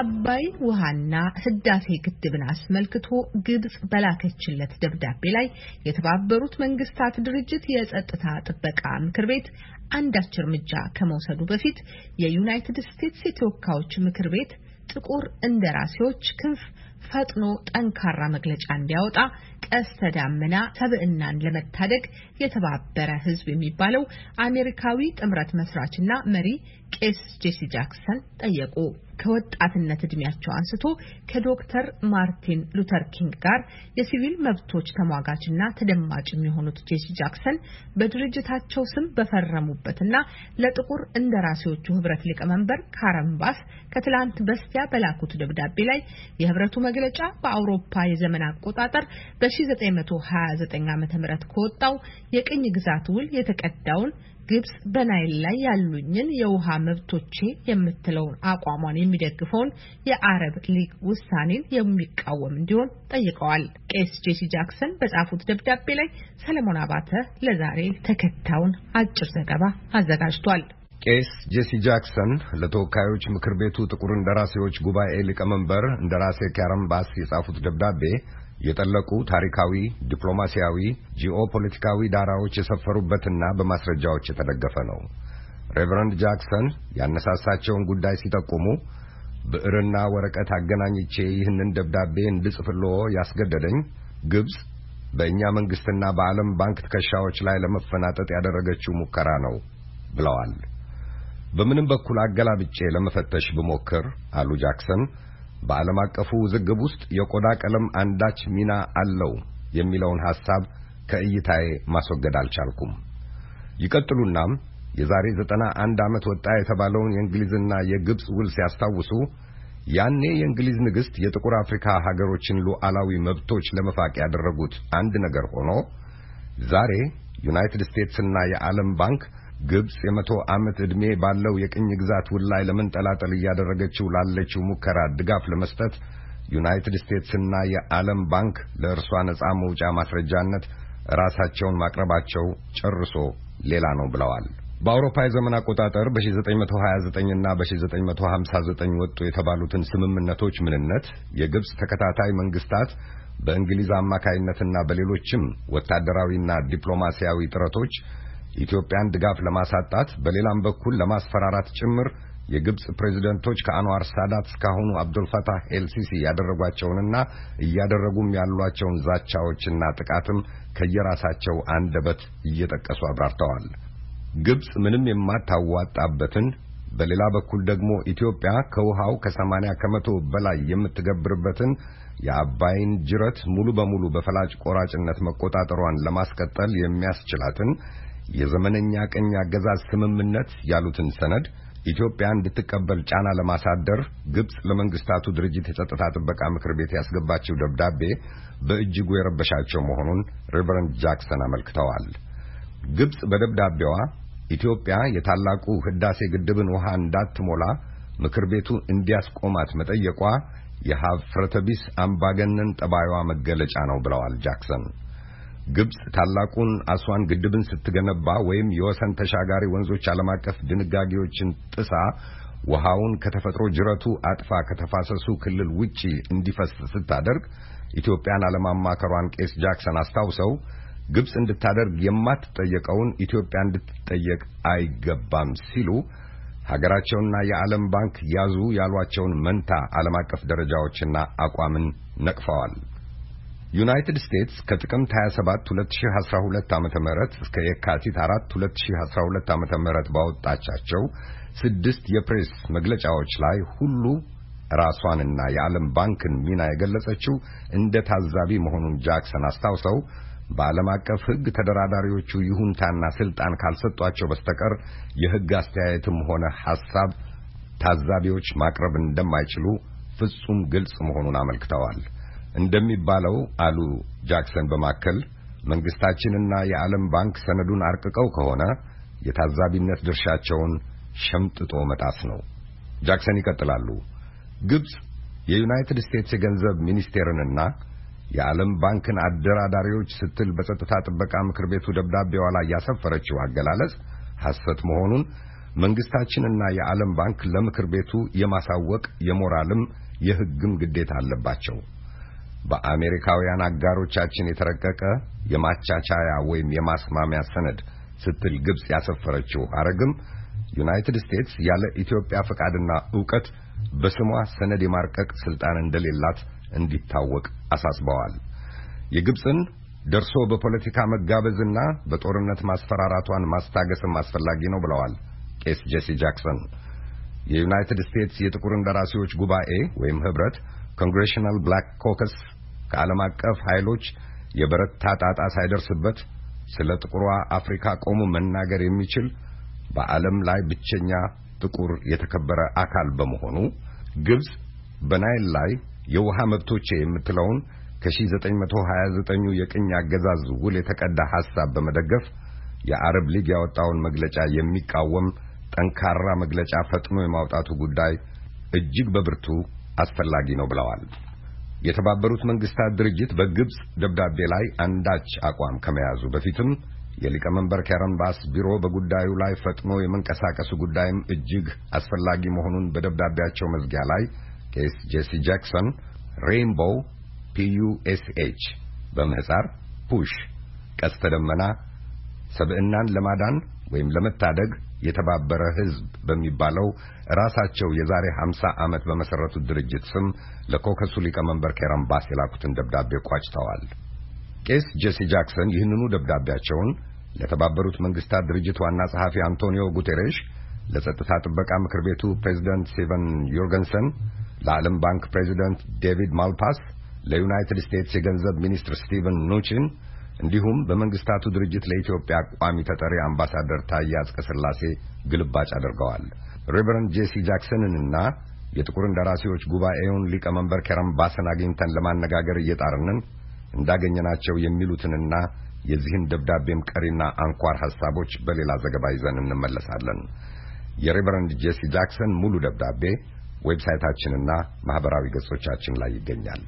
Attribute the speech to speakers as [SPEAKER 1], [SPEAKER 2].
[SPEAKER 1] የአባይ ውሃና ህዳሴ ግድብን አስመልክቶ ግብጽ በላከችለት ደብዳቤ ላይ የተባበሩት መንግስታት ድርጅት የጸጥታ ጥበቃ ምክር ቤት አንዳች እርምጃ ከመውሰዱ በፊት የዩናይትድ ስቴትስ የተወካዮች ምክር ቤት ጥቁር እንደራሴዎች ክንፍ ፈጥኖ ጠንካራ መግለጫ እንዲያወጣ ቀስተ ዳመና ሰብዕናን ለመታደግ የተባበረ ህዝብ የሚባለው አሜሪካዊ ጥምረት መስራችና መሪ ቄስ ጄሲ ጃክሰን ጠየቁ። ከወጣትነት እድሜያቸው አንስቶ ከዶክተር ማርቲን ሉተር ኪንግ ጋር የሲቪል መብቶች ተሟጋችና ተደማጭ የሆኑት ጄሲ ጃክሰን በድርጅታቸው ስም በፈረሙበትና ለጥቁር እንደራሴዎቹ ህብረት ሊቀመንበር ካረን ባስ ከትላንት በስቲያ በላኩት ደብዳቤ ላይ የህብረቱ መግለጫ በአውሮፓ የዘመን አቆጣጠር በ1929 ዓ.ም ከወጣው የቅኝ ግዛት ውል የተቀዳውን ግብጽ በናይል ላይ ያሉኝን የውሃ መብቶቼ የምትለውን አቋሟን የሚደግፈውን የአረብ ሊግ ውሳኔን የሚቃወም እንዲሆን ጠይቀዋል። ቄስ ጄሲ ጃክሰን በጻፉት ደብዳቤ ላይ ሰለሞን አባተ ለዛሬ ተከታዩን አጭር ዘገባ አዘጋጅቷል።
[SPEAKER 2] ቄስ ጄሲ ጃክሰን ለተወካዮች ምክር ቤቱ ጥቁር እንደራሴዎች ጉባኤ ሊቀመንበር እንደራሴ ካረን ባስ የጻፉት ደብዳቤ የጠለቁ ታሪካዊ፣ ዲፕሎማሲያዊ፣ ጂኦፖለቲካዊ ዳራዎች የሰፈሩበትና በማስረጃዎች የተደገፈ ነው። ሬቨረንድ ጃክሰን ያነሳሳቸውን ጉዳይ ሲጠቁሙ ብዕርና ወረቀት አገናኝቼ ይህንን ደብዳቤ እንድጽፍሎ ያስገደደኝ ግብጽ በእኛ መንግስትና በዓለም ባንክ ትከሻዎች ላይ ለመፈናጠጥ ያደረገችው ሙከራ ነው ብለዋል። በምንም በኩል አገላብጬ ለመፈተሽ ብሞክር አሉ ጃክሰን በዓለም አቀፉ ውዝግብ ውስጥ የቆዳ ቀለም አንዳች ሚና አለው የሚለውን ሐሳብ ከእይታዬ ማስወገድ አልቻልኩም። ይቀጥሉናም የዛሬ ዘጠና አንድ ዓመት ወጣ የተባለውን የእንግሊዝና የግብፅ ውል ሲያስታውሱ ያኔ የእንግሊዝ ንግሥት የጥቁር አፍሪካ ሀገሮችን ሉዓላዊ መብቶች ለመፋቅ ያደረጉት አንድ ነገር ሆኖ ዛሬ ዩናይትድ ስቴትስና የዓለም ባንክ ግብጽ የመቶ ዓመት ዕድሜ ባለው የቅኝ ግዛት ውል ላይ ለመንጠላጠል እያደረገችው ላለችው ሙከራ ድጋፍ ለመስጠት ዩናይትድ ስቴትስና የዓለም ባንክ ለእርሷ ነጻ መውጫ ማስረጃነት ራሳቸውን ማቅረባቸው ጨርሶ ሌላ ነው ብለዋል። በአውሮፓ የዘመን አቆጣጠር በ1929 እና በ1959 ወጡ የተባሉትን ስምምነቶች ምንነት የግብጽ ተከታታይ መንግስታት በእንግሊዝ አማካይነትና በሌሎችም ወታደራዊና ዲፕሎማሲያዊ ጥረቶች ኢትዮጵያን ድጋፍ ለማሳጣት በሌላም በኩል ለማስፈራራት ጭምር የግብጽ ፕሬዝደንቶች ከአንዋር ሳዳት እስካሁኑ አብዱልፈታህ ኤልሲሲ ያደረጓቸውንና እያደረጉም ያሏቸውን ዛቻዎችና ጥቃትም ከየራሳቸው አንደበት እየጠቀሱ አብራርተዋል። ግብጽ ምንም የማታዋጣበትን በሌላ በኩል ደግሞ ኢትዮጵያ ከውሃው ከሰማንያ ከመቶ በላይ የምትገብርበትን የአባይን ጅረት ሙሉ በሙሉ በፈላጭ ቆራጭነት መቆጣጠሯን ለማስቀጠል የሚያስችላትን የዘመነኛ ቀኝ አገዛዝ ስምምነት ያሉትን ሰነድ ኢትዮጵያ እንድትቀበል ጫና ለማሳደር ግብጽ ለመንግስታቱ ድርጅት የጸጥታ ጥበቃ ምክር ቤት ያስገባችው ደብዳቤ በእጅጉ የረበሻቸው መሆኑን ሬቨረንድ ጃክሰን አመልክተዋል። ግብጽ በደብዳቤዋ ኢትዮጵያ የታላቁ ህዳሴ ግድብን ውሃ እንዳትሞላ ምክር ቤቱ እንዲያስቆማት መጠየቋ የሀፍረተ ቢስ አምባገነን ጠባዩዋ መገለጫ ነው ብለዋል ጃክሰን። ግብጽ ታላቁን አስዋን ግድብን ስትገነባ ወይም የወሰን ተሻጋሪ ወንዞች ዓለም አቀፍ ድንጋጌዎችን ጥሳ ውሃውን ከተፈጥሮ ጅረቱ አጥፋ ከተፋሰሱ ክልል ውጪ እንዲፈስ ስታደርግ ኢትዮጵያን አለማማከሯን ቄስ ጃክሰን አስታውሰው ግብጽ እንድታደርግ የማትጠየቀውን ኢትዮጵያ እንድትጠየቅ አይገባም ሲሉ ሀገራቸውና የዓለም ባንክ ያዙ ያሏቸውን መንታ ዓለም አቀፍ ደረጃዎችና አቋምን ነቅፈዋል። ዩናይትድ ስቴትስ ከጥቅምት 27 2012 ዓመተ ምህረት እስከ የካቲት 4 2012 ዓመተ ምህረት ባወጣቻቸው ስድስት የፕሬስ መግለጫዎች ላይ ሁሉ ራሷንና የዓለም ባንክን ሚና የገለጸችው እንደ ታዛቢ መሆኑን ጃክሰን አስታውሰው በዓለም አቀፍ ሕግ ተደራዳሪዎቹ ይሁንታና ስልጣን ካልሰጧቸው በስተቀር የሕግ አስተያየትም ሆነ ሐሳብ ታዛቢዎች ማቅረብ እንደማይችሉ ፍጹም ግልጽ መሆኑን አመልክተዋል። እንደሚባለው አሉ ጃክሰን በማከል መንግስታችንና የዓለም ባንክ ሰነዱን አርቅቀው ከሆነ የታዛቢነት ድርሻቸውን ሸምጥጦ መጣስ ነው። ጃክሰን ይቀጥላሉ። ግብጽ የዩናይትድ ስቴትስ የገንዘብ ሚኒስቴርንና የዓለም ባንክን አደራዳሪዎች ስትል በጸጥታ ጥበቃ ምክር ቤቱ ደብዳቤዋ ላይ ያሰፈረችው አገላለጽ ሐሰት መሆኑን መንግስታችንና የዓለም ባንክ ለምክር ቤቱ የማሳወቅ የሞራልም የሕግም ግዴታ አለባቸው። በአሜሪካውያን አጋሮቻችን የተረቀቀ የማቻቻያ ወይም የማስማሚያ ሰነድ ስትል ግብጽ ያሰፈረችው ሐረግም ዩናይትድ ስቴትስ ያለ ኢትዮጵያ ፈቃድና ዕውቀት በስሟ ሰነድ የማርቀቅ ስልጣን እንደሌላት እንዲታወቅ አሳስበዋል። የግብጽን ደርሶ በፖለቲካ መጋበዝና በጦርነት ማስፈራራቷን ማስታገስም አስፈላጊ ነው ብለዋል ቄስ ጄሲ ጃክሰን። የዩናይትድ ስቴትስ የጥቁር እንደራሴዎች ጉባኤ ወይም ህብረት Congressional Black Caucus ከዓለም አቀፍ ኃይሎች የበረታ ጣጣ ሳይደርስበት ስለ ጥቁሯ አፍሪካ ቆሞ መናገር የሚችል በዓለም ላይ ብቸኛ ጥቁር የተከበረ አካል በመሆኑ ግብጽ በናይል ላይ የውሃ መብቶቼ የምትለውን ከ1929 የቅኝ አገዛዝ ውል የተቀዳ ሐሳብ በመደገፍ የአረብ ሊግ ያወጣውን መግለጫ የሚቃወም ጠንካራ መግለጫ ፈጥኖ የማውጣቱ ጉዳይ እጅግ በብርቱ አስፈላጊ ነው ብለዋል። የተባበሩት መንግስታት ድርጅት በግብጽ ደብዳቤ ላይ አንዳች አቋም ከመያዙ በፊትም የሊቀመንበር ካረን ባስ ቢሮ በጉዳዩ ላይ ፈጥኖ የመንቀሳቀሱ ጉዳይም እጅግ አስፈላጊ መሆኑን በደብዳቤያቸው መዝጊያ ላይ ቄስ ጄሲ ጃክሰን Rainbow PUSH በምህፃር ፑሽ ቀስተ ደመና ሰብዕናን ለማዳን ወይም ለመታደግ የተባበረ ሕዝብ በሚባለው ራሳቸው የዛሬ 50 ዓመት በመሰረቱት ድርጅት ስም ለኮከሱ ሊቀመንበር ካረን ባስ የላኩትን ደብዳቤ ቋጭተዋል። ቄስ ጄሲ ጃክሰን ይህንኑ ደብዳቤያቸውን ለተባበሩት መንግስታት ድርጅት ዋና ጸሐፊ አንቶኒዮ ጉቴሬሽ፣ ለጸጥታ ጥበቃ ምክር ቤቱ ፕሬዚደንት ስቲቨን ዩርገንሰን፣ ለዓለም ባንክ ፕሬዚደንት ዴቪድ ማልፓስ፣ ለዩናይትድ ስቴትስ የገንዘብ ሚኒስትር ስቲቨን ኑቺን እንዲሁም በመንግስታቱ ድርጅት ለኢትዮጵያ ቋሚ ተጠሪ አምባሳደር ታዬ አጽቀሥላሴ ግልባጭ አድርገዋል። ሬቨረንድ ጄሲ ጃክሰንንና የጥቁር እንደራሴዎች ጉባኤውን ሊቀመንበር ካረን ባስን አግኝተን ለማነጋገር እየጣርንን እንዳገኘናቸው የሚሉትንና የዚህን ደብዳቤም ቀሪና አንኳር ሐሳቦች በሌላ ዘገባ ይዘን እንመለሳለን። የሬቨረንድ ጄሲ ጃክሰን ሙሉ ደብዳቤ ዌብሳይታችንና ማህበራዊ ገጾቻችን ላይ ይገኛል።